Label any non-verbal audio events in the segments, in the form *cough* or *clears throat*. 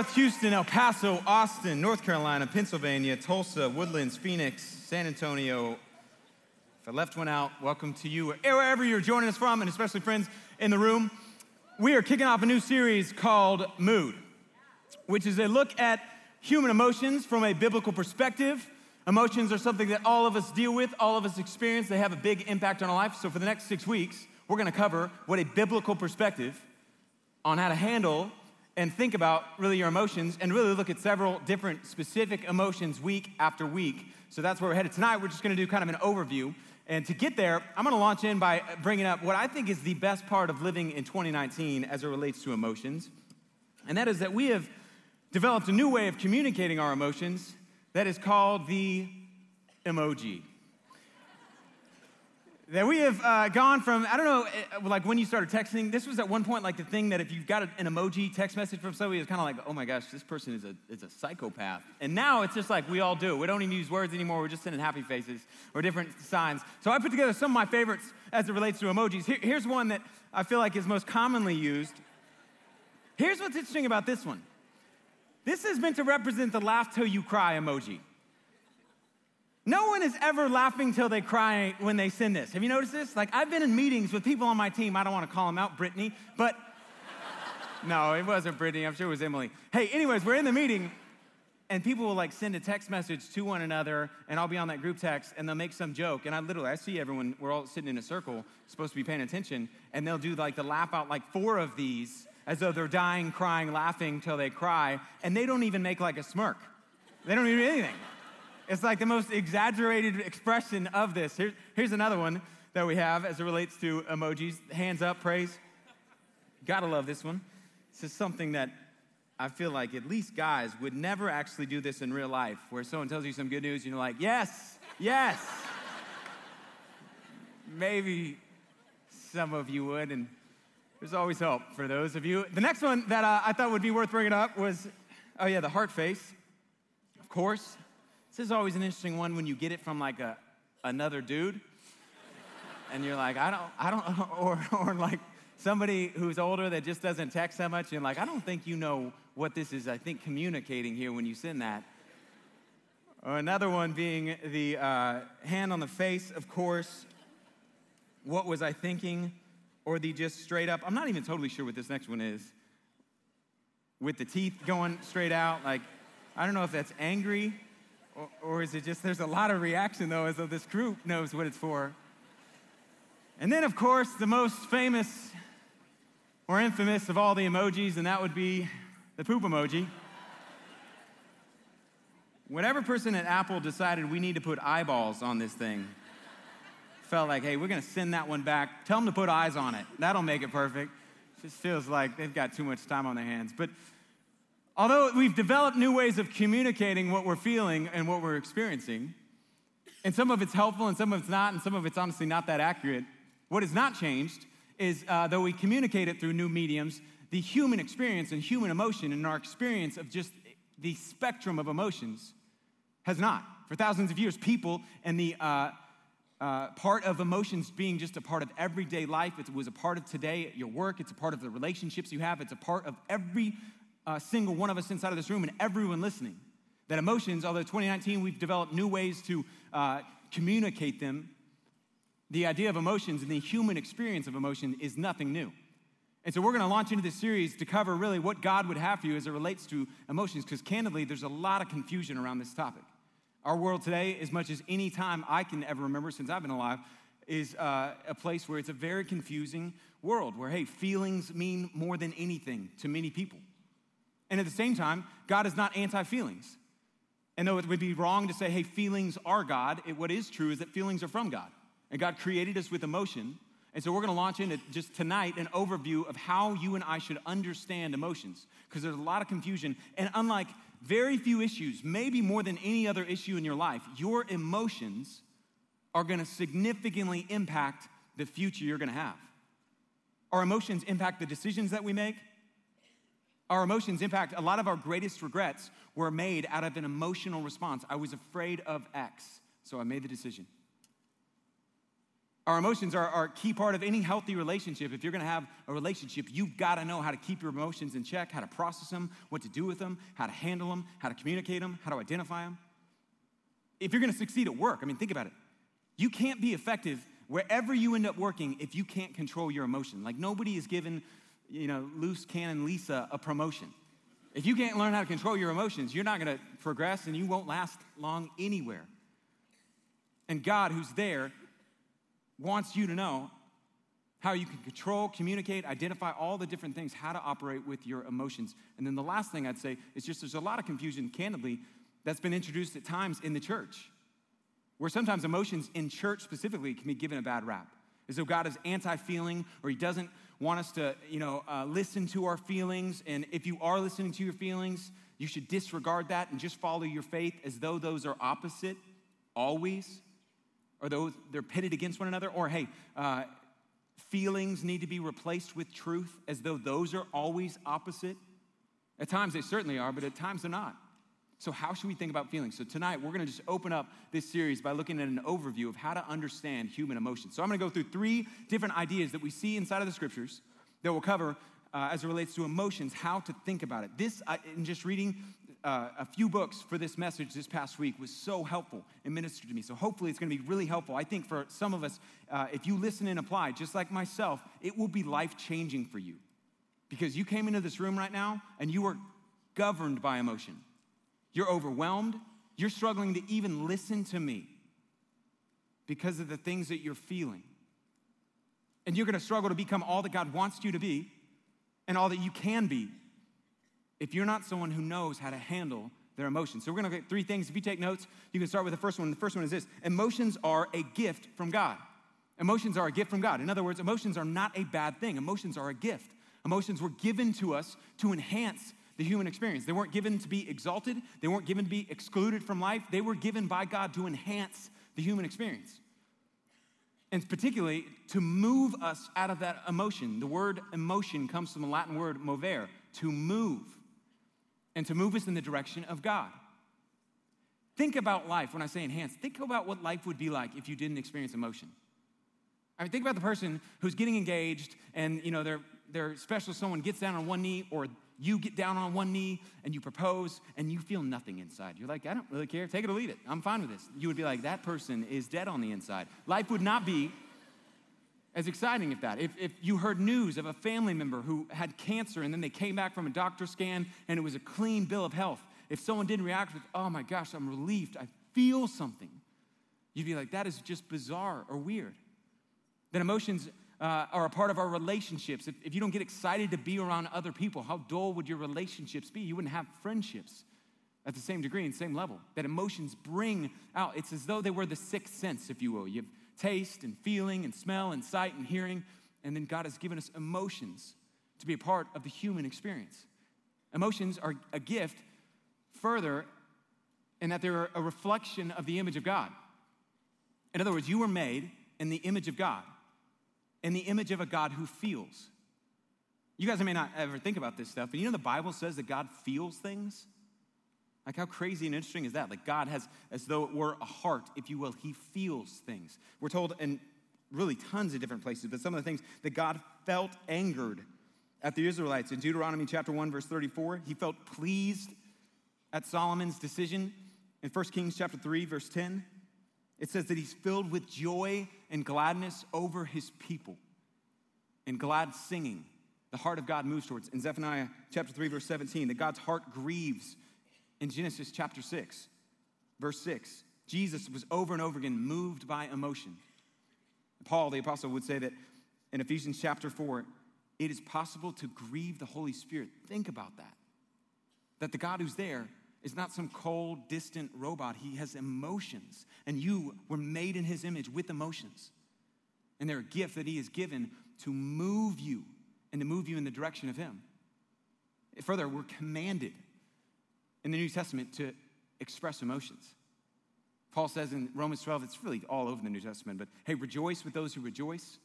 Worth, Houston, El Paso, Austin, North Carolina, Pennsylvania, Tulsa, Woodlands, Phoenix, San Antonio. If I left one out, welcome to you wherever you're joining us from, and especially friends in the room. We are kicking off a new series called Mood, which is a look at human emotions from a biblical perspective. Emotions are something that all of us deal with, all of us experience. They have a big impact on our life. So, for the next six weeks, we're going to cover what a biblical perspective on how to handle and think about really your emotions and really look at several different specific emotions week after week. So that's where we're headed. Tonight, we're just gonna do kind of an overview. And to get there, I'm gonna launch in by bringing up what I think is the best part of living in 2019 as it relates to emotions. And that is that we have developed a new way of communicating our emotions that is called the emoji that we have uh, gone from i don't know eh, like when you started texting this was at one point like the thing that if you've got an emoji text message from somebody it's kind of like oh my gosh this person is a, is a psychopath. And now it's just like we all do. We don't even use words anymore. We're just sending happy faces or different signs. So i put together some of my favorites as it relates to emojis. Here, here's one that i feel like is most commonly used. Here's what's interesting about this one. This is meant to represent the laugh till you cry emoji no one is ever laughing till they cry when they send this. Have you noticed this? Like, I've been in meetings with people on my team. I don't want to call them out, Brittany, but *laughs* no, it wasn't Brittany. I'm sure it was Emily. Hey, anyways, we're in the meeting, and people will like send a text message to one another, and I'll be on that group text, and they'll make some joke. And I literally, I see everyone, we're all sitting in a circle, supposed to be paying attention, and they'll do like the laugh out, like four of these, as though they're dying, crying, laughing till they cry, and they don't even make like a smirk. They don't even do anything. It's like the most exaggerated expression of this. Here, here's another one that we have as it relates to emojis hands up, praise. Gotta love this one. This is something that I feel like at least guys would never actually do this in real life, where someone tells you some good news, and you're like, yes, yes. Maybe some of you would, and there's always hope for those of you. The next one that uh, I thought would be worth bringing up was, oh yeah, the heart face. Of course, this is always an interesting one when you get it from like a, another dude. And you're like, I don't, I don't, *laughs* or, or like somebody who's older that just doesn't text that much. And like, I don't think you know what this is, I think, communicating here when you send that. Or another one being the uh, hand on the face, of course. What was I thinking? Or the just straight up, I'm not even totally sure what this next one is. With the teeth going straight out, like, I don't know if that's angry or, or is it just there's a lot of reaction though, as though this group knows what it's for? And then, of course, the most famous or infamous of all the emojis, and that would be the poop emoji. Whatever person at Apple decided we need to put eyeballs on this thing, felt like, hey, we're gonna send that one back. Tell them to put eyes on it. That'll make it perfect. Just feels like they've got too much time on their hands. But Although we've developed new ways of communicating what we're feeling and what we're experiencing, and some of it's helpful and some of it's not, and some of it's honestly not that accurate, what has not changed is uh, though we communicate it through new mediums, the human experience and human emotion and our experience of just the spectrum of emotions has not. For thousands of years, people and the uh, uh, part of emotions being just a part of everyday life. It was a part of today at your work. It's a part of the relationships you have. It's a part of every uh, single one of us inside of this room and everyone listening that emotions, although 2019 we've developed new ways to uh, communicate them, the idea of emotions and the human experience of emotion is nothing new. And so we're going to launch into this series to cover really what God would have for you as it relates to emotions, because candidly, there's a lot of confusion around this topic. Our world today, as much as any time I can ever remember since I've been alive, is uh, a place where it's a very confusing world, where, hey, feelings mean more than anything to many people. And at the same time, God is not anti feelings. And though it would be wrong to say, hey, feelings are God, it, what is true is that feelings are from God. And God created us with emotion. And so we're going to launch into just tonight an overview of how you and I should understand emotions. Because there's a lot of confusion. And unlike very few issues, maybe more than any other issue in your life, your emotions are going to significantly impact the future you're going to have. Our emotions impact the decisions that we make, our emotions in fact, a lot of our greatest regrets were made out of an emotional response. I was afraid of X, so I made the decision. Our emotions are, are a key part of any healthy relationship. If you're gonna have a relationship, you've gotta know how to keep your emotions in check, how to process them, what to do with them, how to handle them, how to communicate them, how to identify them. If you're gonna succeed at work, I mean, think about it. You can't be effective wherever you end up working if you can't control your emotion. Like, nobody is given, you know, loose cannon Lisa a promotion. If you can't learn how to control your emotions, you're not gonna progress and you won't last long anywhere. And God, who's there, wants you to know how you can control, communicate, identify all the different things, how to operate with your emotions. And then the last thing I'd say is just there's a lot of confusion, candidly, that's been introduced at times in the church, where sometimes emotions in church specifically can be given a bad rap. As though God is anti feeling or He doesn't want us to, you know, uh, listen to our feelings. And if you are listening to your feelings, you should disregard that and just follow your faith as though those are opposite always or those they're pitted against one another, or hey, uh, feelings need to be replaced with truth as though those are always opposite. At times they certainly are, but at times they're not. So, how should we think about feelings? So, tonight we're gonna just open up this series by looking at an overview of how to understand human emotions. So, I'm gonna go through three different ideas that we see inside of the scriptures that will cover uh, as it relates to emotions, how to think about it. This, uh, in just reading uh, a few books for this message this past week was so helpful and ministered to me. So hopefully it's going to be really helpful. I think for some of us, uh, if you listen and apply, just like myself, it will be life changing for you because you came into this room right now and you were governed by emotion. You're overwhelmed. You're struggling to even listen to me because of the things that you're feeling. And you're going to struggle to become all that God wants you to be and all that you can be if you're not someone who knows how to handle their emotions. So we're gonna get three things. If you take notes, you can start with the first one. The first one is this emotions are a gift from God. Emotions are a gift from God. In other words, emotions are not a bad thing, emotions are a gift. Emotions were given to us to enhance the human experience. They weren't given to be exalted, they weren't given to be excluded from life. They were given by God to enhance the human experience. And particularly to move us out of that emotion. The word emotion comes from the Latin word movere, to move and to move us in the direction of God. Think about life when I say enhance. Think about what life would be like if you didn't experience emotion. I mean, think about the person who's getting engaged and, you know, their, their special someone gets down on one knee or you get down on one knee and you propose and you feel nothing inside. You're like, I don't really care. Take it or leave it. I'm fine with this. You would be like, that person is dead on the inside. Life would not be as exciting if that. If, if you heard news of a family member who had cancer and then they came back from a doctor scan and it was a clean bill of health, if someone didn't react with, oh my gosh, I'm relieved, I feel something, you'd be like, that is just bizarre or weird. Then emotions uh, are a part of our relationships. If, if you don't get excited to be around other people, how dull would your relationships be? You wouldn't have friendships at the same degree and same level. That emotions bring out. It's as though they were the sixth sense, if you will. You have taste and feeling and smell and sight and hearing. And then God has given us emotions to be a part of the human experience. Emotions are a gift further in that they're a reflection of the image of God. In other words, you were made in the image of God, in the image of a God who feels. You guys may not ever think about this stuff, but you know the Bible says that God feels things? Like, how crazy and interesting is that? Like, God has, as though it were a heart, if you will, He feels things. We're told in really tons of different places, but some of the things that God felt angered at the Israelites in Deuteronomy chapter 1, verse 34. He felt pleased at Solomon's decision in 1 Kings chapter 3, verse 10. It says that he's filled with joy and gladness over his people and glad singing. The heart of God moves towards. In Zephaniah chapter 3, verse 17, that God's heart grieves in Genesis chapter 6, verse 6. Jesus was over and over again moved by emotion. Paul, the apostle, would say that in Ephesians chapter 4, it is possible to grieve the Holy Spirit. Think about that. That the God who's there is not some cold, distant robot. He has emotions, and you were made in his image with emotions. And they're a gift that he has given to move you and to move you in the direction of him. Further, we're commanded in the New Testament to express emotions. Paul says in Romans 12, it's really all over the New Testament, but hey, rejoice with those who rejoice,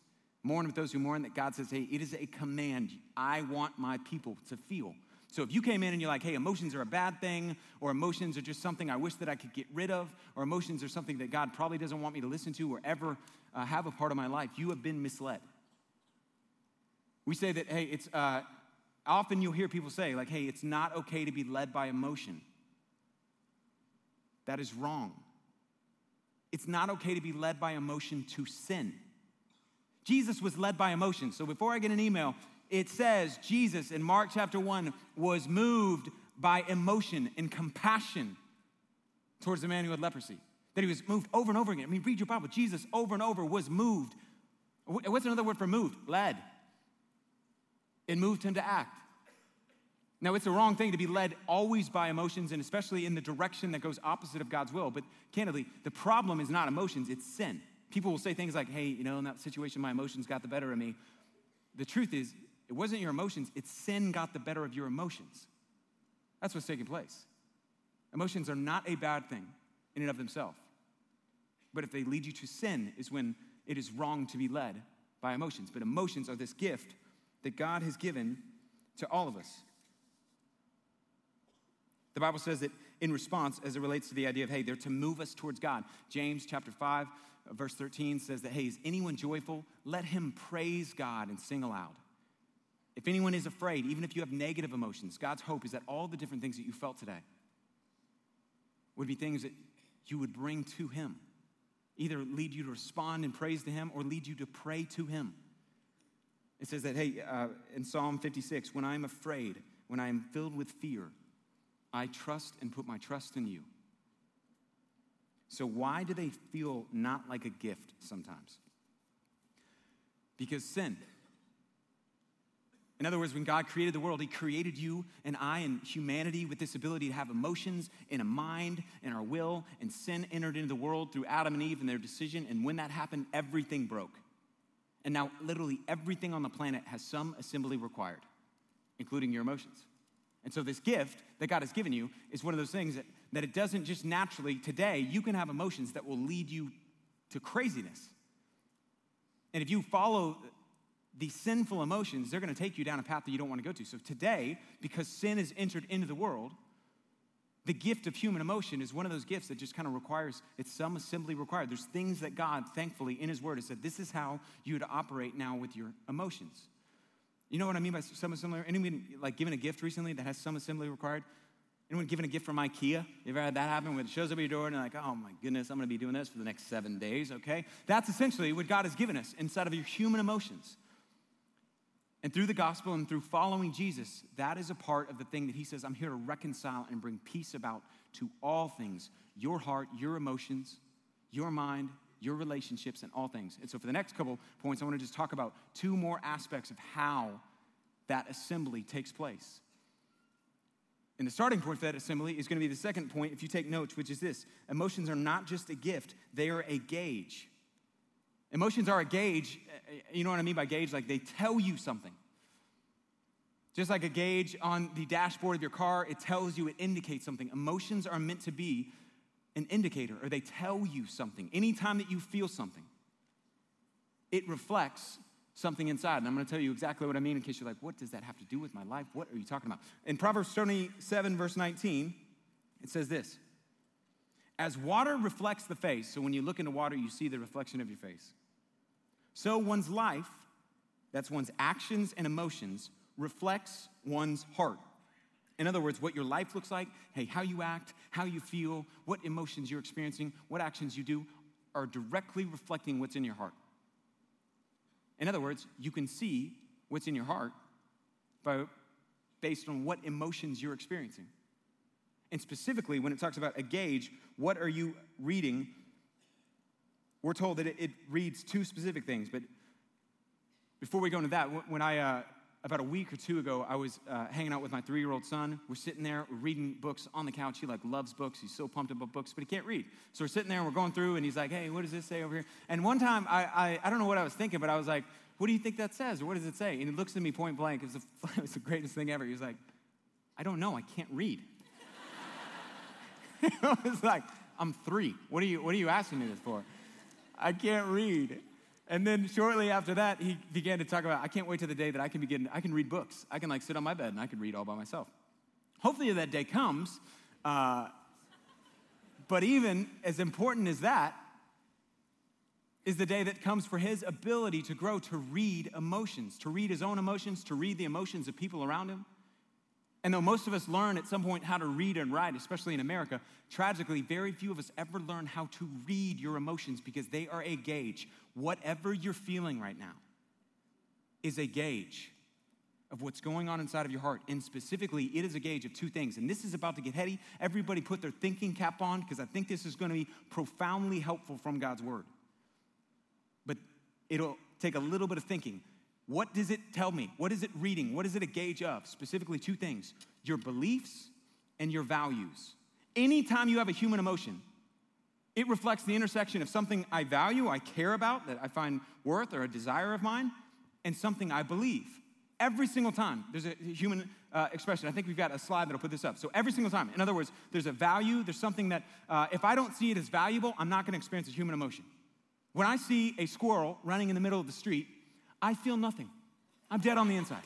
mourn with those who mourn. That God says, hey, it is a command. I want my people to feel. So if you came in and you're like, hey, emotions are a bad thing, or emotions are just something I wish that I could get rid of, or emotions are something that God probably doesn't want me to listen to or ever uh, have a part of my life, you have been misled. We say that, hey, it's, uh, often you'll hear people say, like, hey, it's not okay to be led by emotion. That is wrong. It's not okay to be led by emotion to sin. Jesus was led by emotion. So before I get an email, it says Jesus in Mark chapter 1 was moved by emotion and compassion towards the man who had leprosy. That he was moved over and over again. I mean, read your Bible. Jesus over and over was moved. What's another word for moved? Led. It moved him to act. Now, it's a wrong thing to be led always by emotions and especially in the direction that goes opposite of God's will. But candidly, the problem is not emotions, it's sin. People will say things like, hey, you know, in that situation, my emotions got the better of me. The truth is, it wasn't your emotions, it's sin got the better of your emotions. That's what's taking place. Emotions are not a bad thing in and of themselves. But if they lead you to sin, is when it is wrong to be led by emotions. But emotions are this gift that God has given to all of us. The Bible says that in response, as it relates to the idea of, hey, they're to move us towards God. James chapter 5, verse 13 says that, hey, is anyone joyful? Let him praise God and sing aloud. If anyone is afraid, even if you have negative emotions, God's hope is that all the different things that you felt today would be things that you would bring to Him. Either lead you to respond and praise to Him or lead you to pray to Him. It says that, hey, uh, in Psalm 56, when I'm afraid, when I am filled with fear, I trust and put my trust in you. So, why do they feel not like a gift sometimes? Because sin. In other words, when God created the world, He created you and I and humanity with this ability to have emotions and a mind and our will, and sin entered into the world through Adam and Eve and their decision. And when that happened, everything broke. And now, literally, everything on the planet has some assembly required, including your emotions. And so, this gift that God has given you is one of those things that, that it doesn't just naturally, today, you can have emotions that will lead you to craziness. And if you follow these sinful emotions, they're going to take you down a path that you don't want to go to. So today, because sin has entered into the world, the gift of human emotion is one of those gifts that just kind of requires, it's some assembly required. There's things that God, thankfully, in His Word has said, this is how you to operate now with your emotions. You know what I mean by some assembly? Anyone like given a gift recently that has some assembly required? Anyone given a gift from IKEA? You ever had that happen where it shows up at your door and you're like, oh my goodness, I'm gonna be doing this for the next seven days, okay? That's essentially what God has given us inside of your human emotions. And through the gospel and through following Jesus, that is a part of the thing that he says, I'm here to reconcile and bring peace about to all things your heart, your emotions, your mind, your relationships, and all things. And so, for the next couple points, I want to just talk about two more aspects of how that assembly takes place. And the starting point for that assembly is going to be the second point, if you take notes, which is this emotions are not just a gift, they are a gauge. Emotions are a gauge. You know what I mean by gauge? Like they tell you something. Just like a gauge on the dashboard of your car, it tells you, it indicates something. Emotions are meant to be an indicator, or they tell you something. Anytime that you feel something, it reflects something inside. And I'm going to tell you exactly what I mean in case you're like, what does that have to do with my life? What are you talking about? In Proverbs 27, verse 19, it says this As water reflects the face, so when you look into water, you see the reflection of your face. So one's life, that's one's actions and emotions, reflects one's heart. In other words, what your life looks like, hey, how you act, how you feel, what emotions you're experiencing, what actions you do are directly reflecting what's in your heart. In other words, you can see what's in your heart by, based on what emotions you're experiencing. And specifically, when it talks about a gauge, what are you reading we're told that it, it reads two specific things. But before we go into that, when I, uh, about a week or two ago, I was uh, hanging out with my three year old son. We're sitting there reading books on the couch. He like loves books. He's so pumped about books, but he can't read. So we're sitting there and we're going through, and he's like, "Hey, what does this say over here?" And one time, I, I, I don't know what I was thinking, but I was like, "What do you think that says, or what does it say?" And he looks at me point blank. It was, the, *laughs* it the greatest thing ever. He was like, "I don't know. I can't read." *laughs* I was like, "I'm three. What are you What are you asking me this for?" I can't read. And then shortly after that, he began to talk about, I can't wait to the day that I can begin, I can read books. I can like sit on my bed and I can read all by myself. Hopefully that day comes. Uh, but even as important as that is the day that comes for his ability to grow to read emotions, to read his own emotions, to read the emotions of people around him. And though most of us learn at some point how to read and write, especially in America, tragically, very few of us ever learn how to read your emotions because they are a gauge. Whatever you're feeling right now is a gauge of what's going on inside of your heart. And specifically, it is a gauge of two things. And this is about to get heady. Everybody put their thinking cap on because I think this is going to be profoundly helpful from God's word. But it'll take a little bit of thinking. What does it tell me? What is it reading? What is it a gauge of? Specifically, two things your beliefs and your values. Anytime you have a human emotion, it reflects the intersection of something I value, I care about, that I find worth or a desire of mine, and something I believe. Every single time there's a human uh, expression. I think we've got a slide that'll put this up. So every single time, in other words, there's a value, there's something that uh, if I don't see it as valuable, I'm not gonna experience a human emotion. When I see a squirrel running in the middle of the street, I feel nothing. I'm dead on the inside.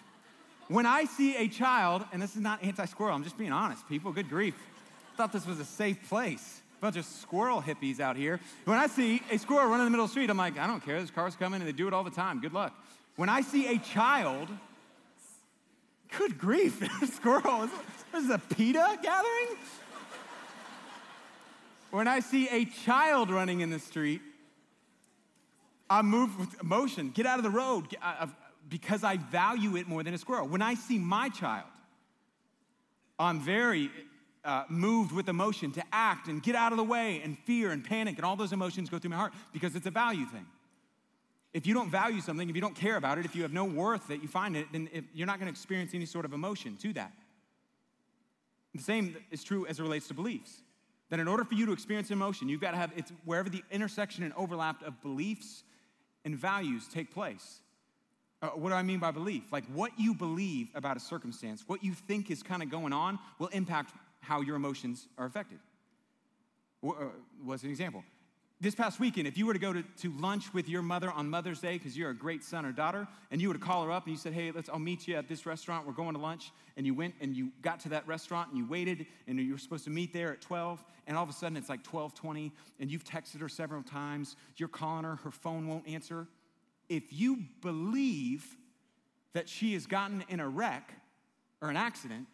When I see a child, and this is not anti squirrel, I'm just being honest, people, good grief. I thought this was a safe place. A bunch of squirrel hippies out here. When I see a squirrel running in the middle of the street, I'm like, I don't care, this car's coming, and they do it all the time. Good luck. When I see a child, good grief, *laughs* squirrel, this is a PETA gathering? When I see a child running in the street, I'm moved with emotion. Get out of the road because I value it more than a squirrel. When I see my child, I'm very uh, moved with emotion to act and get out of the way, and fear and panic and all those emotions go through my heart because it's a value thing. If you don't value something, if you don't care about it, if you have no worth that you find it, then you're not going to experience any sort of emotion to that. The same is true as it relates to beliefs. That in order for you to experience emotion, you've got to have it's wherever the intersection and overlap of beliefs and values take place. Uh, what do I mean by belief? Like what you believe about a circumstance, what you think is kind of going on, will impact how your emotions are affected. Uh, what's an example? This past weekend, if you were to go to, to lunch with your mother on Mother's Day because you're a great son or daughter, and you were to call her up and you said, Hey, let's, I'll meet you at this restaurant, we're going to lunch, and you went and you got to that restaurant and you waited and you were supposed to meet there at 12, and all of a sudden it's like 12:20, and you've texted her several times, you're calling her, her phone won't answer. If you believe that she has gotten in a wreck or an accident,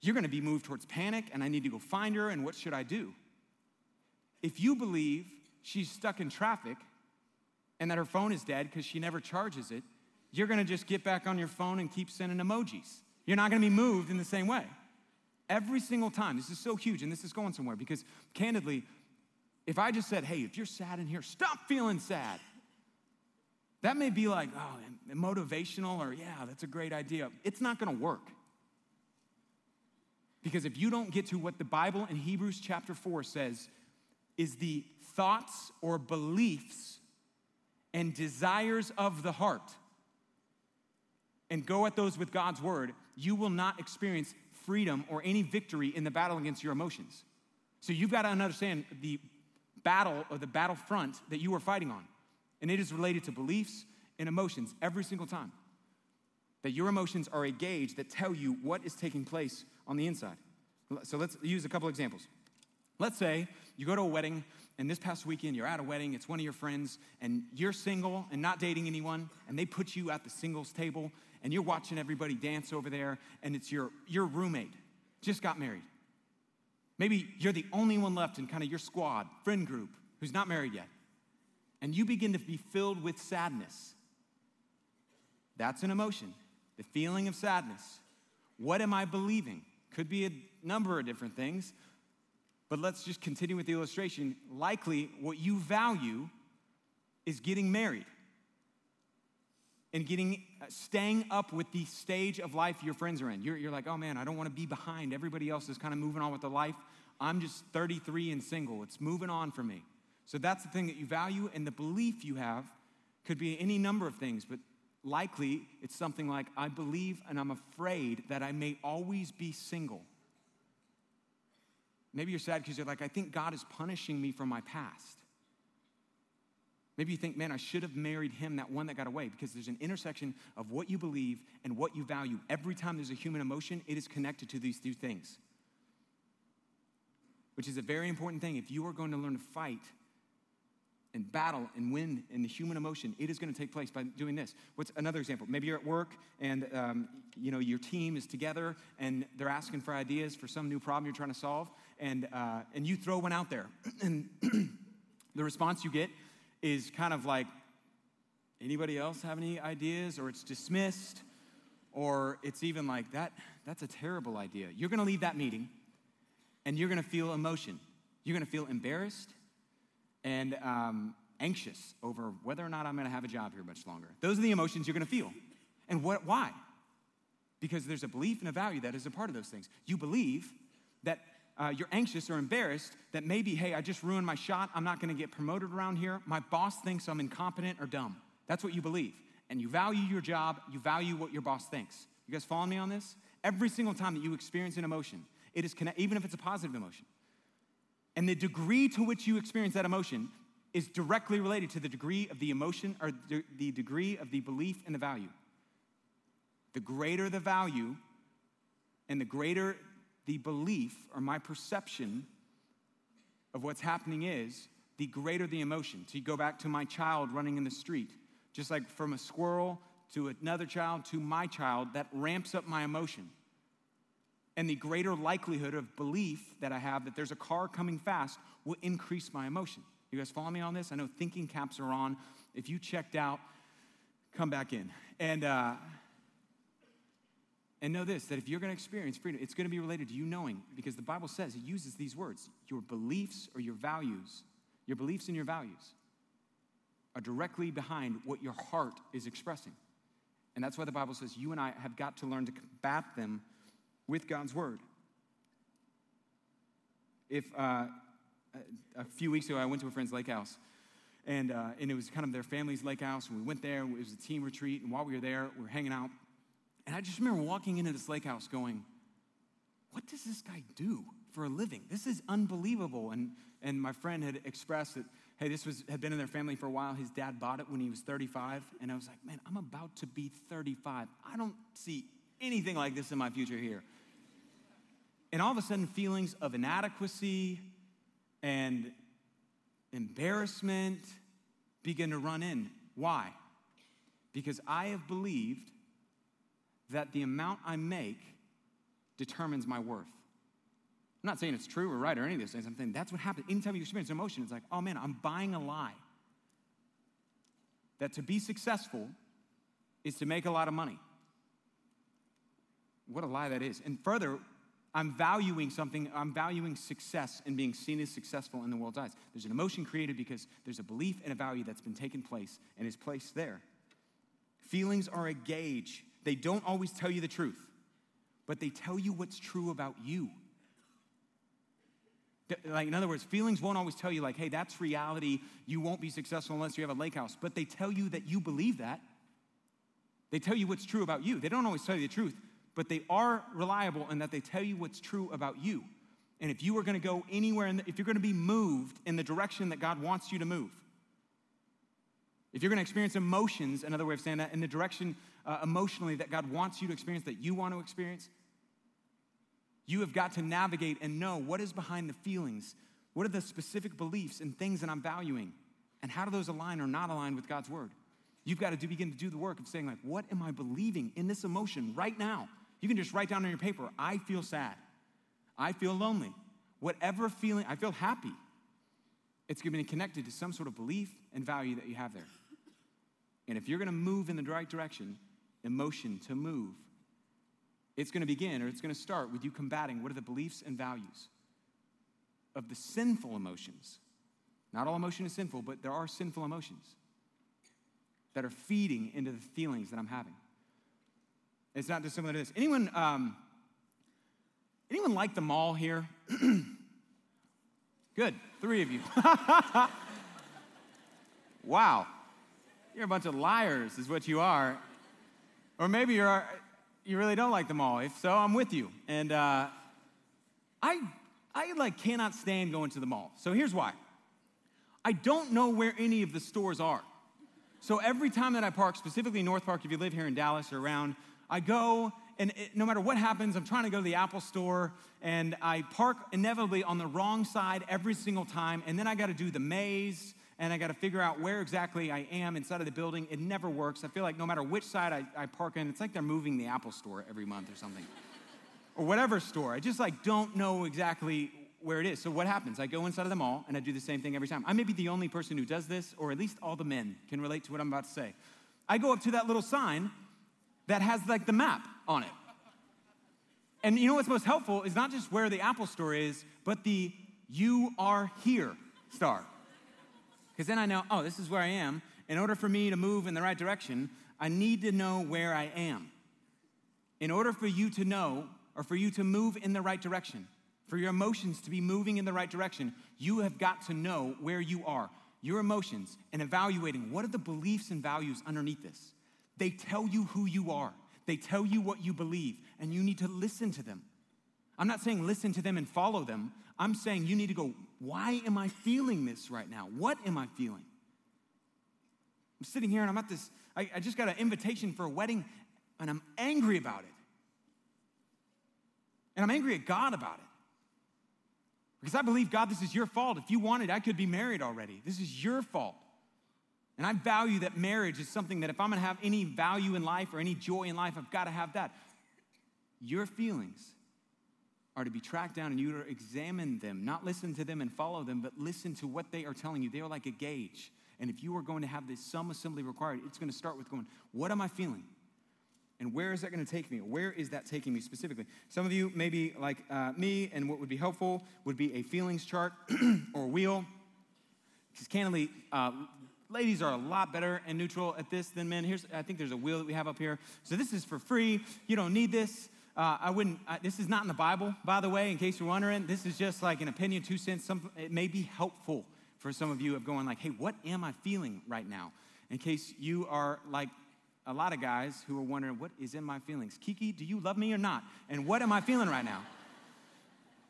you're gonna be moved towards panic, and I need to go find her, and what should I do? If you believe she's stuck in traffic and that her phone is dead because she never charges it, you're gonna just get back on your phone and keep sending emojis. You're not gonna be moved in the same way. Every single time, this is so huge and this is going somewhere because candidly, if I just said, hey, if you're sad in here, stop feeling sad. That may be like, oh, motivational or yeah, that's a great idea. It's not gonna work. Because if you don't get to what the Bible in Hebrews chapter 4 says is the thoughts or beliefs and desires of the heart and go at those with God's word, you will not experience freedom or any victory in the battle against your emotions. So you've got to understand the battle or the battlefront that you are fighting on. And it is related to beliefs and emotions every single time. That your emotions are a gauge that tell you what is taking place on the inside. So let's use a couple examples. Let's say you go to a wedding and this past weekend you're at a wedding, it's one of your friends, and you're single and not dating anyone, and they put you at the singles table, and you're watching everybody dance over there, and it's your, your roommate, just got married. Maybe you're the only one left in kind of your squad, friend group, who's not married yet. And you begin to be filled with sadness. That's an emotion, the feeling of sadness. What am I believing? Could be a number of different things. But let's just continue with the illustration. Likely, what you value is getting married and getting uh, staying up with the stage of life your friends are in. You're, you're like, oh man, I don't want to be behind. Everybody else is kind of moving on with their life. I'm just 33 and single. It's moving on for me. So that's the thing that you value, and the belief you have could be any number of things, but likely it's something like, I believe and I'm afraid that I may always be single. Maybe you're sad because you're like, I think God is punishing me for my past. Maybe you think, man, I should have married him, that one that got away, because there's an intersection of what you believe and what you value. Every time there's a human emotion, it is connected to these two things, which is a very important thing. If you are going to learn to fight and battle and win in the human emotion, it is going to take place by doing this. What's another example? Maybe you're at work and um, you know your team is together and they're asking for ideas for some new problem you're trying to solve, and uh, and you throw one out there, *clears throat* and *clears throat* the response you get is kind of like, anybody else have any ideas? Or it's dismissed, or it's even like, that, that's a terrible idea. You're gonna leave that meeting and you're gonna feel emotion. You're gonna feel embarrassed and um, anxious over whether or not I'm gonna have a job here much longer. Those are the emotions you're gonna feel. And what, why? Because there's a belief and a value that is a part of those things. You believe that uh, you're anxious or embarrassed that maybe, hey, I just ruined my shot. I'm not going to get promoted around here. My boss thinks I'm incompetent or dumb. That's what you believe. And you value your job, you value what your boss thinks. You guys following me on this? Every single time that you experience an emotion, it is connect, even if it's a positive emotion. And the degree to which you experience that emotion is directly related to the degree of the emotion or the degree of the belief and the value. The greater the value and the greater the belief or my perception of what's happening is, the greater the emotion. So you go back to my child running in the street, just like from a squirrel to another child to my child, that ramps up my emotion. And the greater likelihood of belief that I have that there's a car coming fast will increase my emotion. You guys follow me on this? I know thinking caps are on. If you checked out, come back in. And uh, and know this that if you're going to experience freedom, it's going to be related to you knowing, because the Bible says it uses these words your beliefs or your values, your beliefs and your values are directly behind what your heart is expressing. And that's why the Bible says you and I have got to learn to combat them with God's word. If uh, a few weeks ago I went to a friend's lake house, and, uh, and it was kind of their family's lake house, and we went there, it was a team retreat, and while we were there, we were hanging out and I just remember walking into this lake house going, what does this guy do for a living? This is unbelievable. And, and my friend had expressed that, hey, this was, had been in their family for a while. His dad bought it when he was 35. And I was like, man, I'm about to be 35. I don't see anything like this in my future here. And all of a sudden, feelings of inadequacy and embarrassment begin to run in. Why? Because I have believed that the amount I make determines my worth. I'm not saying it's true or right or any of those things. I'm saying that's what happens. Anytime you experience emotion, it's like, oh man, I'm buying a lie. That to be successful is to make a lot of money. What a lie that is. And further, I'm valuing something, I'm valuing success and being seen as successful in the world's eyes. There's an emotion created because there's a belief and a value that's been taken place and is placed there. Feelings are a gauge they don't always tell you the truth, but they tell you what's true about you. Like, in other words, feelings won't always tell you, like, hey, that's reality. You won't be successful unless you have a lake house. But they tell you that you believe that. They tell you what's true about you. They don't always tell you the truth, but they are reliable in that they tell you what's true about you. And if you are going to go anywhere, the, if you're going to be moved in the direction that God wants you to move, if you're going to experience emotions, another way of saying that, in the direction uh, emotionally that God wants you to experience, that you want to experience, you have got to navigate and know what is behind the feelings. What are the specific beliefs and things that I'm valuing? And how do those align or not align with God's word? You've got to do, begin to do the work of saying, like, what am I believing in this emotion right now? You can just write down on your paper, I feel sad. I feel lonely. Whatever feeling, I feel happy. It's going to be connected to some sort of belief and value that you have there. And if you're going to move in the right direction, emotion to move, it's going to begin or it's going to start with you combating what are the beliefs and values of the sinful emotions. Not all emotion is sinful, but there are sinful emotions that are feeding into the feelings that I'm having. It's not dissimilar to this. Anyone, um, anyone like the mall here? *clears throat* Good, three of you. *laughs* wow. You're a bunch of liars, is what you are. Or maybe you're, you really don't like the mall. If so, I'm with you. And uh, I, I like cannot stand going to the mall. So here's why. I don't know where any of the stores are. So every time that I park, specifically North Park, if you live here in Dallas or around, I go and it, no matter what happens, I'm trying to go to the Apple store and I park inevitably on the wrong side every single time. And then I got to do the maze and I got to figure out where exactly I am inside of the building. It never works. I feel like no matter which side I, I park in, it's like they're moving the Apple store every month or something. *laughs* or whatever store. I just like don't know exactly where it is. So what happens? I go inside of the mall and I do the same thing every time. I may be the only person who does this, or at least all the men can relate to what I'm about to say. I go up to that little sign that has like the map on it. And you know what's most helpful is not just where the Apple store is, but the you are here star. Because then I know, oh, this is where I am. In order for me to move in the right direction, I need to know where I am. In order for you to know, or for you to move in the right direction, for your emotions to be moving in the right direction, you have got to know where you are, your emotions, and evaluating what are the beliefs and values underneath this. They tell you who you are, they tell you what you believe, and you need to listen to them. I'm not saying listen to them and follow them. I'm saying you need to go, why am I feeling this right now? What am I feeling? I'm sitting here and I'm at this, I, I just got an invitation for a wedding and I'm angry about it. And I'm angry at God about it. Because I believe, God, this is your fault. If you wanted, I could be married already. This is your fault. And I value that marriage is something that if I'm gonna have any value in life or any joy in life, I've gotta have that. Your feelings are to be tracked down and you are to examine them, not listen to them and follow them, but listen to what they are telling you. They are like a gauge. And if you are going to have this some assembly required, it's going to start with going, What am I feeling? And where is that going to take me? Where is that taking me specifically? Some of you, maybe like uh, me, and what would be helpful would be a feelings chart *clears throat* or wheel. Because candidly, uh, ladies are a lot better and neutral at this than men. Here's, I think there's a wheel that we have up here. So this is for free. You don't need this. Uh, I wouldn't, uh, this is not in the Bible, by the way, in case you're wondering. This is just like an opinion, two cents. Some, it may be helpful for some of you of going like, hey, what am I feeling right now? In case you are like a lot of guys who are wondering, what is in my feelings? Kiki, do you love me or not? And what am I feeling right now? *laughs*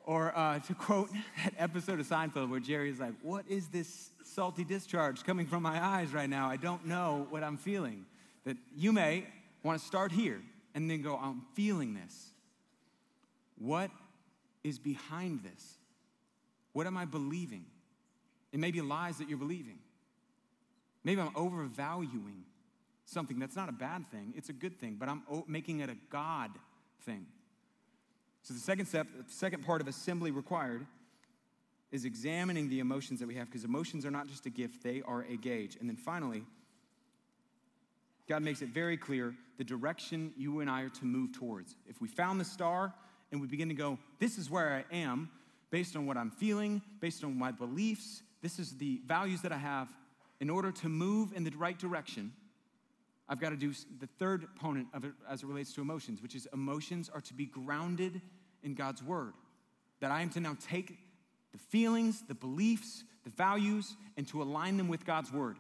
Or uh, to quote *laughs* that episode of Seinfeld where Jerry is like, what is this salty discharge coming from my eyes right now? I don't know what I'm feeling. That you may want to start here and then go, I'm feeling this. What is behind this? What am I believing? It may be lies that you're believing. Maybe I'm overvaluing something that's not a bad thing, it's a good thing, but I'm making it a God thing. So, the second step, the second part of assembly required is examining the emotions that we have, because emotions are not just a gift, they are a gauge. And then finally, God makes it very clear the direction you and I are to move towards. If we found the star and we begin to go, this is where I am, based on what I'm feeling, based on my beliefs, this is the values that I have, in order to move in the right direction, I've got to do the third component of it as it relates to emotions, which is emotions are to be grounded in God's word. That I am to now take the feelings, the beliefs, the values, and to align them with God's word.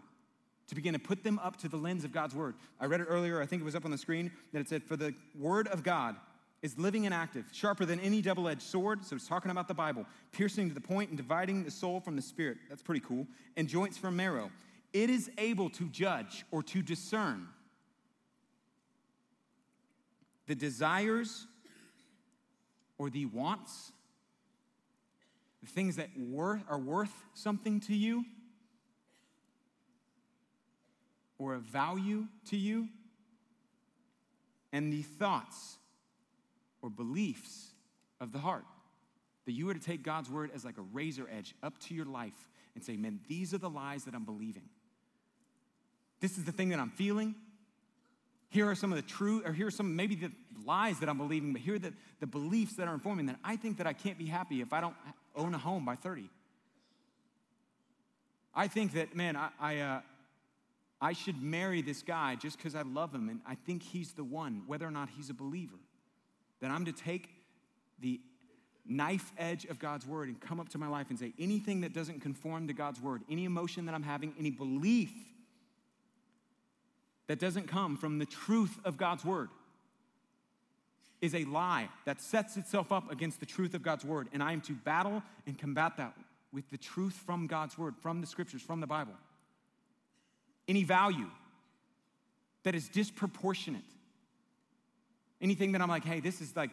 To begin to put them up to the lens of God's word. I read it earlier, I think it was up on the screen, that it said, For the word of God is living and active, sharper than any double edged sword. So it's talking about the Bible, piercing to the point and dividing the soul from the spirit. That's pretty cool. And joints from marrow. It is able to judge or to discern the desires or the wants, the things that are worth something to you or a value to you, and the thoughts or beliefs of the heart. That you were to take God's word as like a razor edge up to your life and say, man, these are the lies that I'm believing. This is the thing that I'm feeling. Here are some of the true, or here are some maybe the lies that I'm believing, but here are the, the beliefs that are informing that I think that I can't be happy if I don't own a home by 30. I think that, man, I, I, uh, I should marry this guy just because I love him and I think he's the one, whether or not he's a believer. That I'm to take the knife edge of God's word and come up to my life and say anything that doesn't conform to God's word, any emotion that I'm having, any belief that doesn't come from the truth of God's word is a lie that sets itself up against the truth of God's word. And I am to battle and combat that with the truth from God's word, from the scriptures, from the Bible. Any value that is disproportionate. Anything that I'm like, hey, this is like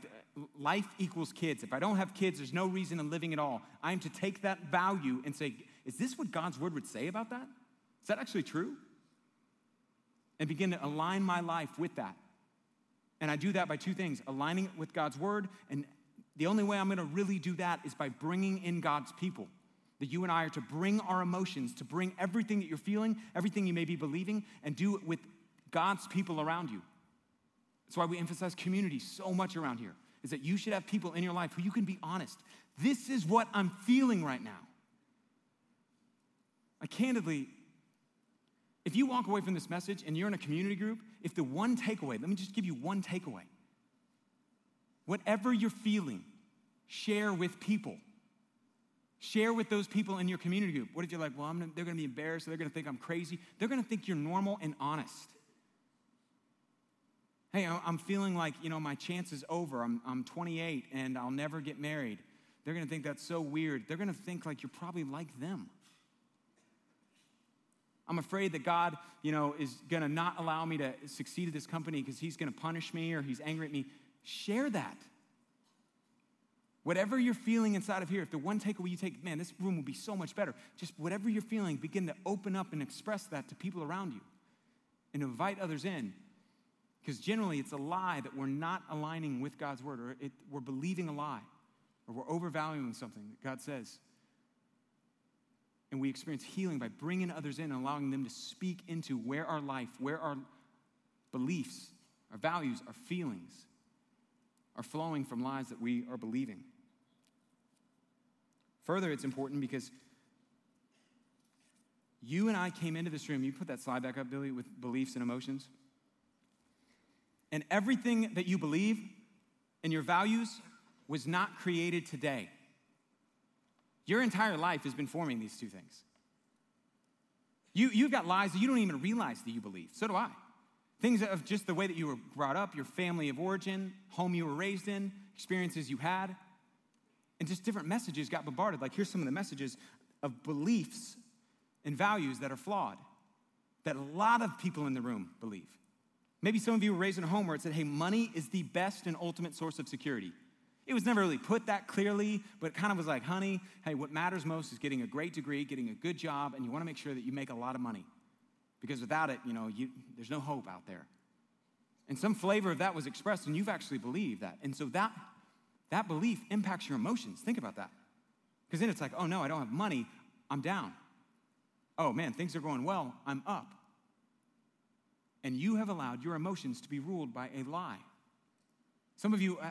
life equals kids. If I don't have kids, there's no reason in living at all. I am to take that value and say, is this what God's word would say about that? Is that actually true? And begin to align my life with that. And I do that by two things aligning it with God's word. And the only way I'm going to really do that is by bringing in God's people. That you and I are to bring our emotions, to bring everything that you're feeling, everything you may be believing, and do it with God's people around you. That's why we emphasize community so much around here, is that you should have people in your life who you can be honest. This is what I'm feeling right now. I candidly, if you walk away from this message and you're in a community group, if the one takeaway, let me just give you one takeaway. Whatever you're feeling, share with people. Share with those people in your community group. What if you're like, well, gonna, they're gonna be embarrassed, they're gonna think I'm crazy. They're gonna think you're normal and honest. Hey, I'm feeling like, you know, my chance is over. I'm, I'm 28 and I'll never get married. They're gonna think that's so weird. They're gonna think like you're probably like them. I'm afraid that God, you know, is going to not allow me to succeed at this company because he's going to punish me or he's angry at me. Share that. Whatever you're feeling inside of here, if the one takeaway you take, man, this room will be so much better. Just whatever you're feeling, begin to open up and express that to people around you and invite others in. Because generally, it's a lie that we're not aligning with God's word, or it, we're believing a lie, or we're overvaluing something that God says. And we experience healing by bringing others in and allowing them to speak into where our life, where our beliefs, our values, our feelings are flowing from lies that we are believing. Further, it's important because you and I came into this room. You put that slide back up, Billy, with beliefs and emotions. And everything that you believe and your values was not created today. Your entire life has been forming these two things. You, you've got lies that you don't even realize that you believe. So do I. Things of just the way that you were brought up, your family of origin, home you were raised in, experiences you had, and just different messages got bombarded. Like, here's some of the messages of beliefs and values that are flawed, that a lot of people in the room believe. Maybe some of you were raised in a home where it said, hey, money is the best and ultimate source of security. It was never really put that clearly, but it kind of was like, honey, hey, what matters most is getting a great degree, getting a good job, and you want to make sure that you make a lot of money. Because without it, you know, you, there's no hope out there. And some flavor of that was expressed, and you've actually believed that. And so that, that belief impacts your emotions. Think about that. Because then it's like, oh no, I don't have money, I'm down. Oh man, things are going well, I'm up. And you have allowed your emotions to be ruled by a lie. Some of you uh,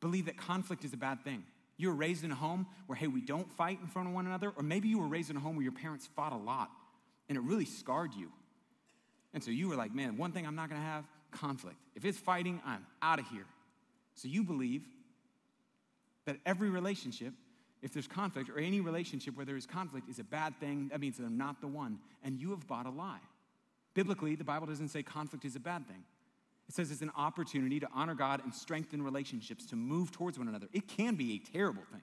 believe that conflict is a bad thing. You were raised in a home where, hey, we don't fight in front of one another, or maybe you were raised in a home where your parents fought a lot and it really scarred you. And so you were like, man, one thing I'm not gonna have conflict. If it's fighting, I'm out of here. So you believe that every relationship, if there's conflict, or any relationship where there is conflict, is a bad thing. That means I'm not the one. And you have bought a lie. Biblically, the Bible doesn't say conflict is a bad thing. It says it's an opportunity to honor God and strengthen relationships, to move towards one another. It can be a terrible thing,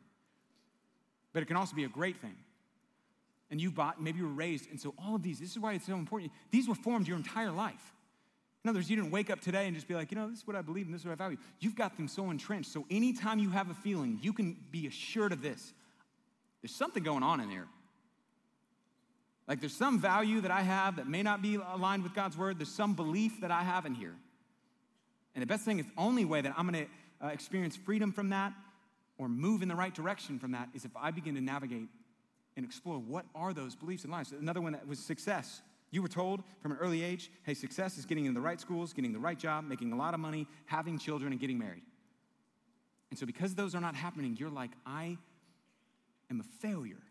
but it can also be a great thing. And you bought, maybe you were raised, and so all of these, this is why it's so important. These were formed your entire life. In other words, you didn't wake up today and just be like, you know, this is what I believe and this is what I value. You've got them so entrenched. So anytime you have a feeling, you can be assured of this. There's something going on in here. Like there's some value that I have that may not be aligned with God's word. There's some belief that I have in here. And the best thing is, the only way that I'm going to uh, experience freedom from that or move in the right direction from that is if I begin to navigate and explore what are those beliefs and lives. Another one that was success. You were told from an early age, hey, success is getting in the right schools, getting the right job, making a lot of money, having children, and getting married. And so, because those are not happening, you're like, I am a failure.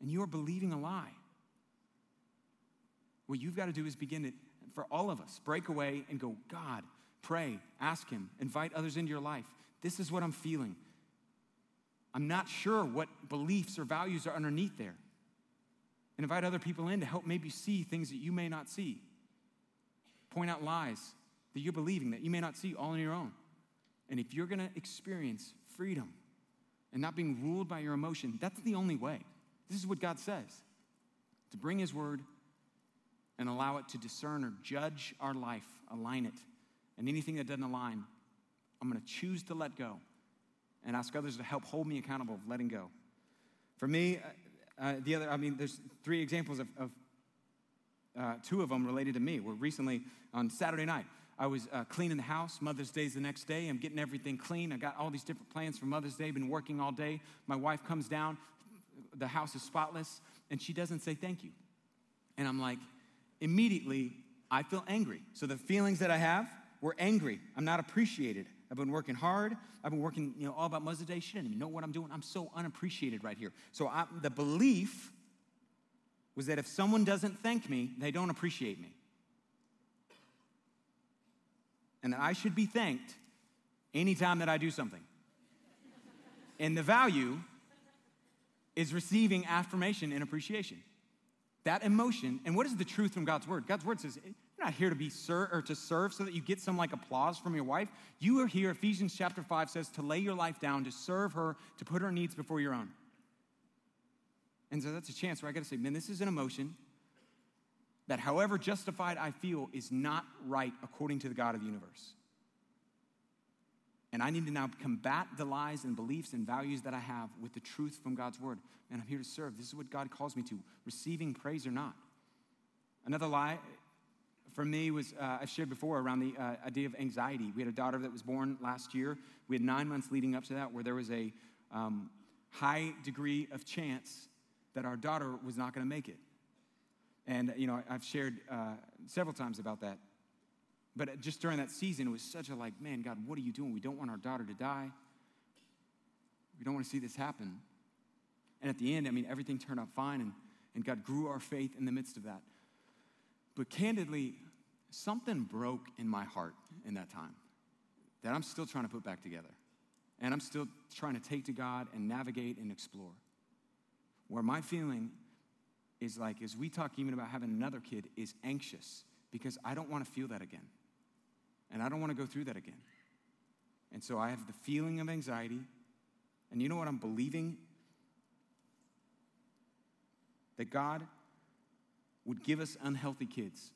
And you are believing a lie. What you've got to do is begin to, for all of us, break away and go, God, Pray, ask Him, invite others into your life. This is what I'm feeling. I'm not sure what beliefs or values are underneath there. And invite other people in to help maybe see things that you may not see. Point out lies that you're believing that you may not see all on your own. And if you're to experience freedom and not being ruled by your emotion, that's the only way. This is what God says to bring His word and allow it to discern or judge our life, align it. And anything that doesn't align, I'm to choose to let go and ask others to help hold me accountable of letting go. For me, uh, the other, I mean, there's three examples of, of uh, two of them related to me. Were recently on Saturday night, I was uh, cleaning the house. Mother's Day's the next day. I'm getting everything clean. I got all these different plans for Mother's Day. Been working all day. My wife comes down. The house is spotless, and she doesn't say thank you. And I'm like, immediately, I feel angry. So the feelings that I have were angry. I'm not appreciated. I've been working hard. I've been working, you know, all about Mother's Day. She didn't even know what I'm doing. I'm so unappreciated right here. So I, the belief was that if someone doesn't thank me, they don't appreciate me. And that I should be thanked anytime that I do something. and the value is receiving affirmation and appreciation. That emotion, and what is the truth from God's word? God's word says, not here to be served or to serve so that you get some like applause from your wife. You are here, Ephesians chapter 5 says, to lay your life down, to serve her, to put her needs before your own. And so that's a chance where I got to say, man, this is an emotion that, however justified I feel, is not right according to the God of the universe. And I need to now combat the lies and beliefs and values that I have with the truth from God's word. And I'm here to serve. This is what God calls me to, receiving praise or not. Another lie for me was uh, I shared before around the uh, idea of anxiety. We had a daughter that was born last year. We had nine months leading up to that where there was a um, high degree of chance that our daughter was not going to make it. And, you know, I've shared uh, several times about that. But just during that season, it was such a like, man, God, what are you doing? We don't want our daughter to die. We don't want to see this happen. And at the end, I mean, everything turned out fine, and, and God grew our faith in the midst of that. But candidly, something broke in my heart in that time that I'm still trying to put back together. And I'm still trying to take to God and navigate and explore. Where my feeling is like, as we talk even about having another kid, is anxious because I don't want to feel that again. And I don't want to go through that again. And so I have the feeling of anxiety. And you know what I'm believing? That God would give us unhealthy kids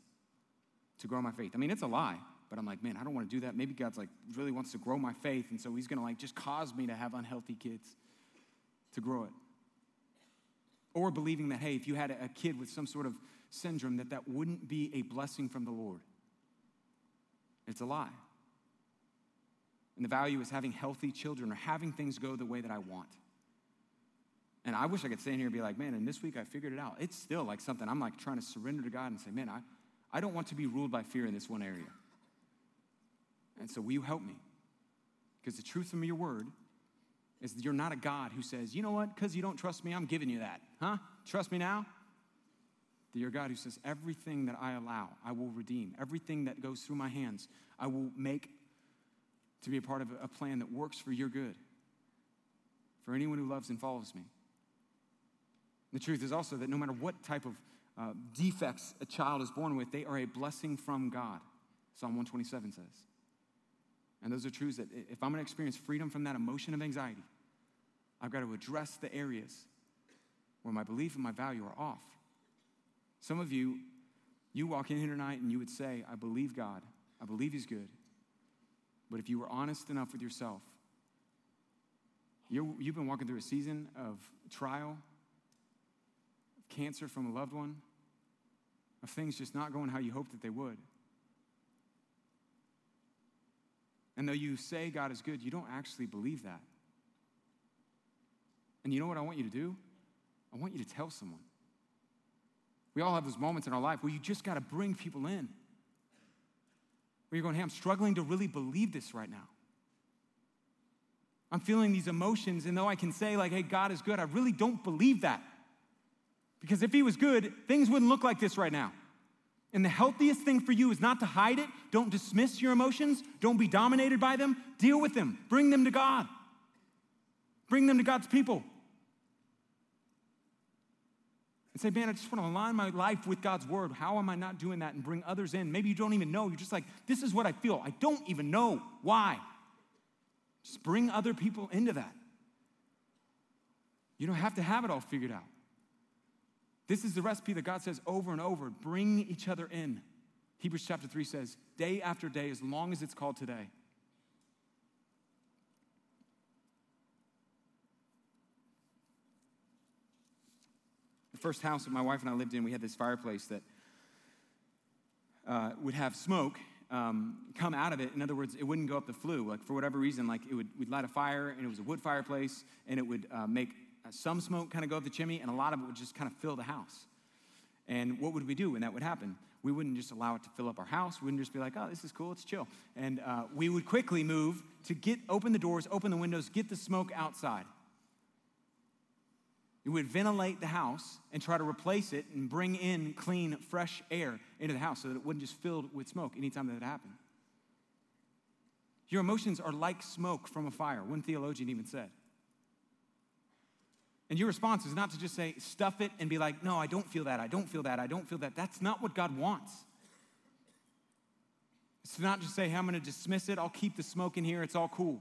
to grow my faith. I mean, it's a lie, but I'm like, man, I don't want to do that. Maybe God's like really wants to grow my faith, and so He's going to like just cause me to have unhealthy kids to grow it. Or believing that, hey, if you had a kid with some sort of syndrome, that that wouldn't be a blessing from the Lord. It's a lie. And the value is having healthy children or having things go the way that I want. And I wish I could stand here and be like, man, and this week I figured it out. It's still like something I'm like trying to surrender to God and say, man, I, I don't want to be ruled by fear in this one area. And so will you help me? Because the truth from your word is that you're not a God who says, you know what, because you don't trust me, I'm giving you that. Huh? Trust me now? That you're God who says, everything that I allow, I will redeem. Everything that goes through my hands, I will make to be a part of a plan that works for your good, for anyone who loves and follows me. The truth is also that no matter what type of uh, defects a child is born with, they are a blessing from God, Psalm 127 says. And those are truths that if I'm going to experience freedom from that emotion of anxiety, I've got to address the areas where my belief and my value are off. Some of you, you walk in here tonight and you would say, I believe God, I believe He's good. But if you were honest enough with yourself, you have been walking through a season of trial, of cancer from a loved one, of things just not going how you hoped that they would. And though you say God is good, you don't actually believe that. And you know what I want you to do? I want you to tell someone. We all have those moments in our life where you just got to bring people in. Where you're going, hey, I'm struggling to really believe this right now. I'm feeling these emotions, and though I can say, like, hey, God is good, I really don't believe that. Because if He was good, things wouldn't look like this right now. And the healthiest thing for you is not to hide it. Don't dismiss your emotions. Don't be dominated by them. Deal with them. Bring them to God. Bring them to God's people. And say, man, I just want to align my life with God's word. How am I not doing that? And bring others in. Maybe you don't even know. You're just like, this is what I feel. I don't even know why. Just bring other people into that. You don't have to have it all figured out. This is the recipe that God says over and over bring each other in. Hebrews chapter 3 says, day after day, as long as it's called today. The first house that my wife and I lived in, we had this fireplace that uh, would have smoke um, come out of it. In other words, it wouldn't go up the flue. Like for whatever reason, like it would we'd light a fire and it was a wood fireplace and it would uh, make some smoke kind of go up the chimney and a lot of it would just kind of fill the house. And what would we do when that would happen? We wouldn't just allow it to fill up our house. We wouldn't just be like, oh, this is cool, it's chill. And uh, we would quickly move to get open the doors, open the windows, get the smoke outside. We would ventilate the house and try to replace it and bring in clean, fresh air into the house so that it wouldn't just fill with smoke anytime that it happened. Your emotions are like smoke from a fire, one theologian even said. And your response is not to just say, stuff it and be like, no, I don't feel that, I don't feel that, I don't feel that. That's not what God wants. It's to not just say, hey, I'm gonna dismiss it, I'll keep the smoke in here, it's all cool.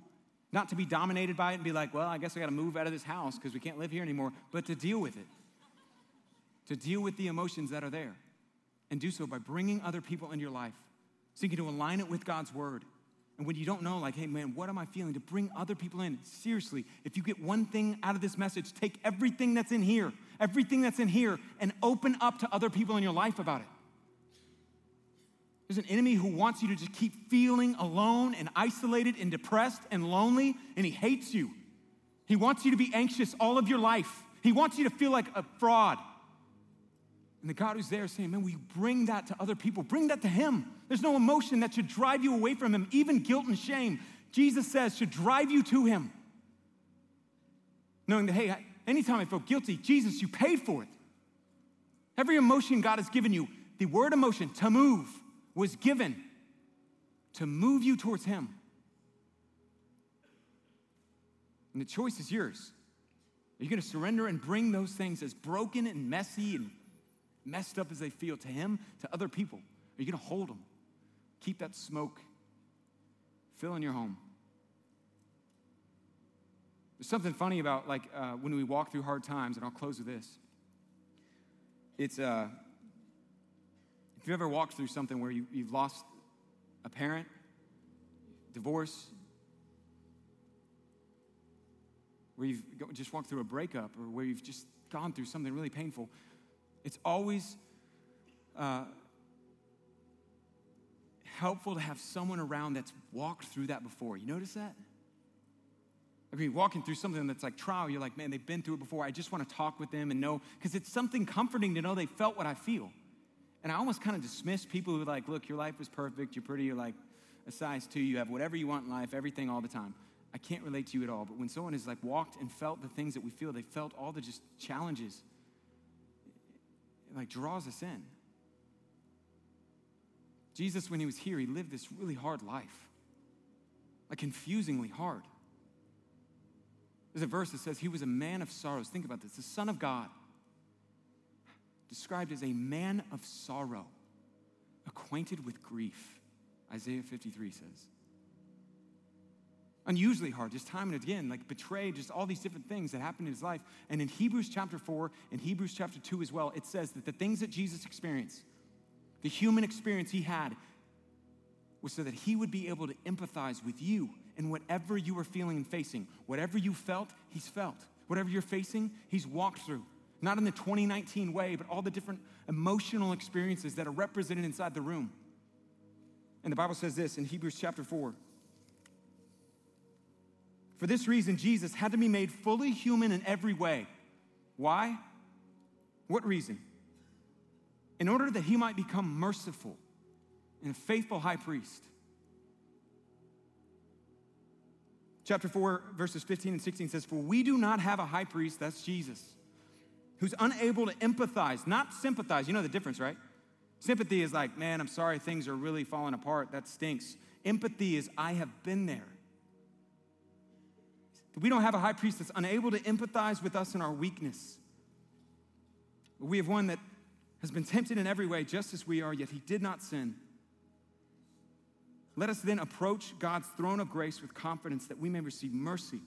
Not to be dominated by it and be like, well, I guess I got to move out of this house because we can't live here anymore, but to deal with it. To deal with the emotions that are there. And do so by bringing other people into your life, seeking to align it with God's word. And when you don't know, like, hey, man, what am I feeling? To bring other people in. Seriously, if you get one thing out of this message, take everything that's in here, everything that's in here, and open up to other people in your life about it. There's an enemy who wants you to just keep feeling alone and isolated and depressed and lonely, and he hates you. He wants you to be anxious all of your life. He wants you to feel like a fraud. And the God who's there saying, Man, we bring that to other people, bring that to Him. There's no emotion that should drive you away from Him, even guilt and shame. Jesus says should drive you to Him. Knowing that, hey, anytime I feel guilty, Jesus, you paid for it. Every emotion God has given you, the word emotion, to move, was given to move you towards Him. And the choice is yours. Are you going to surrender and bring those things as broken and messy and messed up as they feel to Him, to other people? Are you going to hold them? Keep that smoke filling your home. There's something funny about like uh, when we walk through hard times, and I'll close with this. It's uh, if you ever walked through something where you, you've lost a parent, divorce, where you've just walked through a breakup, or where you've just gone through something really painful, it's always uh, helpful to have someone around that's walked through that before. You notice that? I mean, walking through something that's like trial, you're like, man, they've been through it before. I just want to talk with them and know, because it's something comforting to know they felt what I feel. And I almost kind of dismiss people who are like, look, your life is perfect, you're pretty, you're like a size two, you have whatever you want in life, everything all the time. I can't relate to you at all. But when someone has like walked and felt the things that we feel, they felt all the just challenges, like draws us in. Jesus, when he was here, he lived this really hard life, like confusingly hard. There's a verse that says he was a man of sorrows. Think about this the Son of God described as a man of sorrow, acquainted with grief, Isaiah 53 says. Unusually hard, just time and again, like betrayed, just all these different things that happened in his life. And in Hebrews chapter 4 and Hebrews chapter 2 as well, it says that the things that Jesus experienced, the human experience he had, was so that he would be able to empathize with you in whatever you were feeling and facing. Whatever you felt, he's felt. Whatever you're facing, he's walked through not in the 2019 way, but all the different emotional experiences that are represented inside the room. And the Bible says this in Hebrews chapter 4. For this reason, Jesus had to be made fully human in every way. Why? What reason? In order that he might become merciful and a faithful high priest. Chapter 4, verses 15 and 16 says, For we do not have a high priest, that's Jesus who's unable to empathize, not sympathize. You know the difference, right? Sympathy is like, man, I'm sorry things are really falling apart. That stinks. Empathy is, I have been there. We don't have a high priest that's unable to empathize with us in our weakness. We have one that has been tempted in every way, just as we are, yet he did not sin. Let us then approach God's throne of grace with confidence that we may receive mercy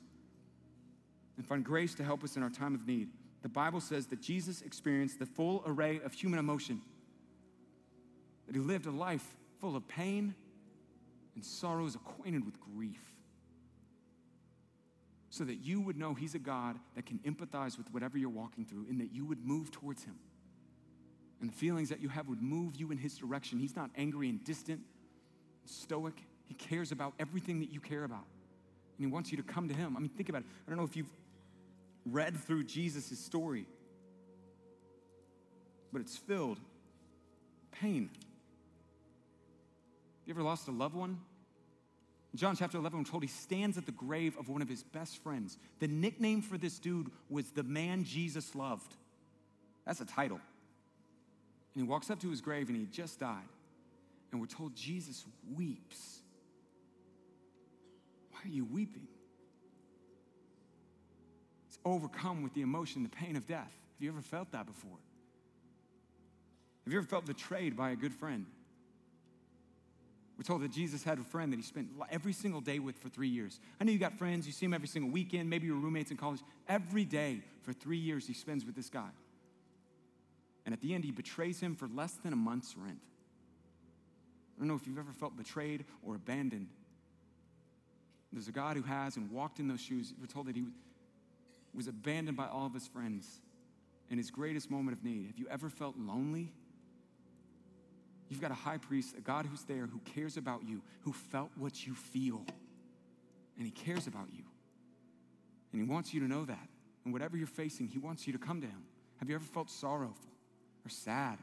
and find grace to help us in our time of need. the Bible says that Jesus experienced the full array of human emotion, that he lived a life full of pain and sorrows, acquainted with grief, so that you would know he's a God that can empathize with whatever you're walking through and that you would move towards him. And the feelings that you have would move you in his direction. He's not angry and distant, and stoic. He cares about everything that you care about. And he wants you to come to him. I mean, think about it. I don't know if you've read through Jesus' story, but it's filled pain. You ever lost a loved one? John chapter 11, we're told he stands at the grave of one of his best friends. The nickname for this dude was the man Jesus loved. That's a title. And he walks up to his grave and he just died. And we're told Jesus weeps. Why are you weeping? It's overcome with the emotion, the pain of death. Have you ever felt that before? Have you ever felt betrayed by a good friend? We're told that Jesus had a friend that he spent every single day with for three years. I know you got friends, you see him every single weekend, maybe you're roommates in college. Every day for three years he spends with this guy. And at the end, he betrays him for less than a month's rent. I don't know if you've ever felt betrayed or abandoned. There's a God who has and walked in those shoes. We're told that he was abandoned by all of his friends in his greatest moment of need. Have you ever felt lonely? You've got a high priest, a God who's there, who cares about you, who felt what you feel. And he cares about you. And he wants you to know that. And whatever you're facing, he wants you to come to him. Have you ever felt sorrowful or sad?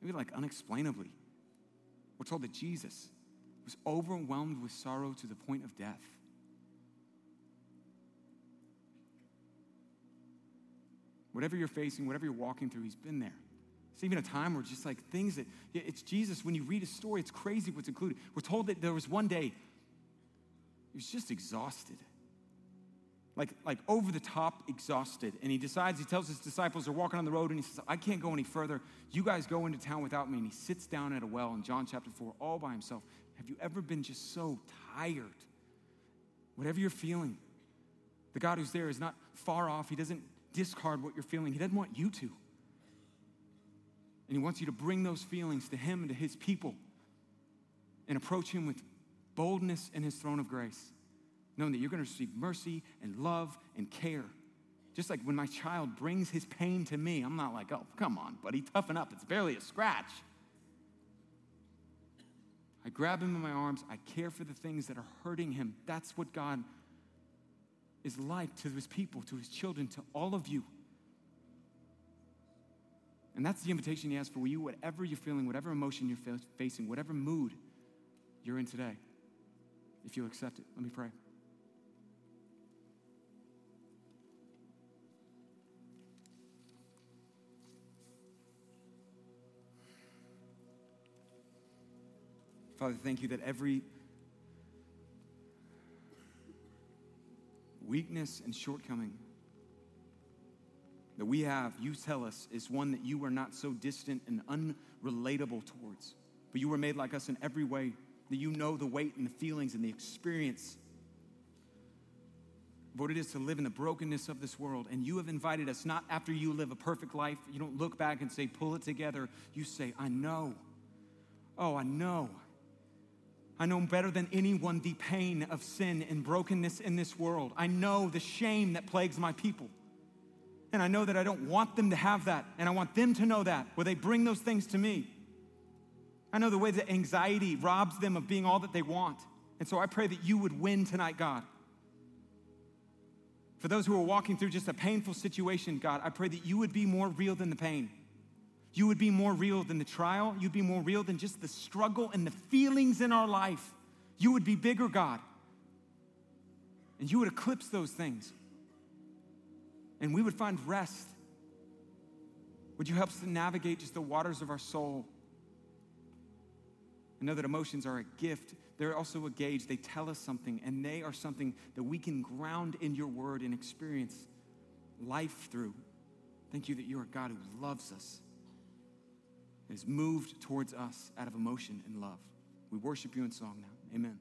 Maybe like unexplainably. We're told that Jesus was overwhelmed with sorrow to the point of death. Whatever you're facing, whatever you're walking through, he's been there. It's even a time where just like things that, it's Jesus, when you read his story, it's crazy what's included. We're told that there was one day, he was just exhausted. Like, like over the top exhausted. And he decides, he tells his disciples, they're walking on the road, and he says, I can't go any further. You guys go into town without me. And he sits down at a well in John chapter 4, all by himself. Have you ever been just so tired? Whatever you're feeling, the God who's there is not far off. He doesn't discard what you're feeling, He doesn't want you to. And He wants you to bring those feelings to Him and to His people and approach Him with boldness in His throne of grace, knowing that you're going to receive mercy and love and care. Just like when my child brings his pain to me, I'm not like, oh, come on, buddy, toughen up. It's barely a scratch. I grab him in my arms. I care for the things that are hurting him. That's what God is like to his people, to his children, to all of you. And that's the invitation he has for you, whatever you're feeling, whatever emotion you're facing, whatever mood you're in today. If you'll accept it, let me pray. Father, thank you that every weakness and shortcoming that we have, you tell us, is one that you are not so distant and unrelatable towards. But you were made like us in every way, that you know the weight and the feelings and the experience of what it is to live in the brokenness of this world. And you have invited us, not after you live a perfect life, you don't look back and say, pull it together. You say, I know. Oh, I know I know better than anyone the pain of sin and brokenness in this world. I know the shame that plagues my people. And I know that I don't want them to have that. And I want them to know that where they bring those things to me. I know the way that anxiety robs them of being all that they want. And so I pray that you would win tonight, God. For those who are walking through just a painful situation, God, I pray that you would be more real than the pain. You would be more real than the trial. You'd be more real than just the struggle and the feelings in our life. You would be bigger, God. And you would eclipse those things. And we would find rest. Would you help us to navigate just the waters of our soul? I know that emotions are a gift. They're also a gauge. They tell us something, and they are something that we can ground in your word and experience life through. Thank you that you are God who loves us is moved towards us out of emotion and love. We worship you in song now. Amen.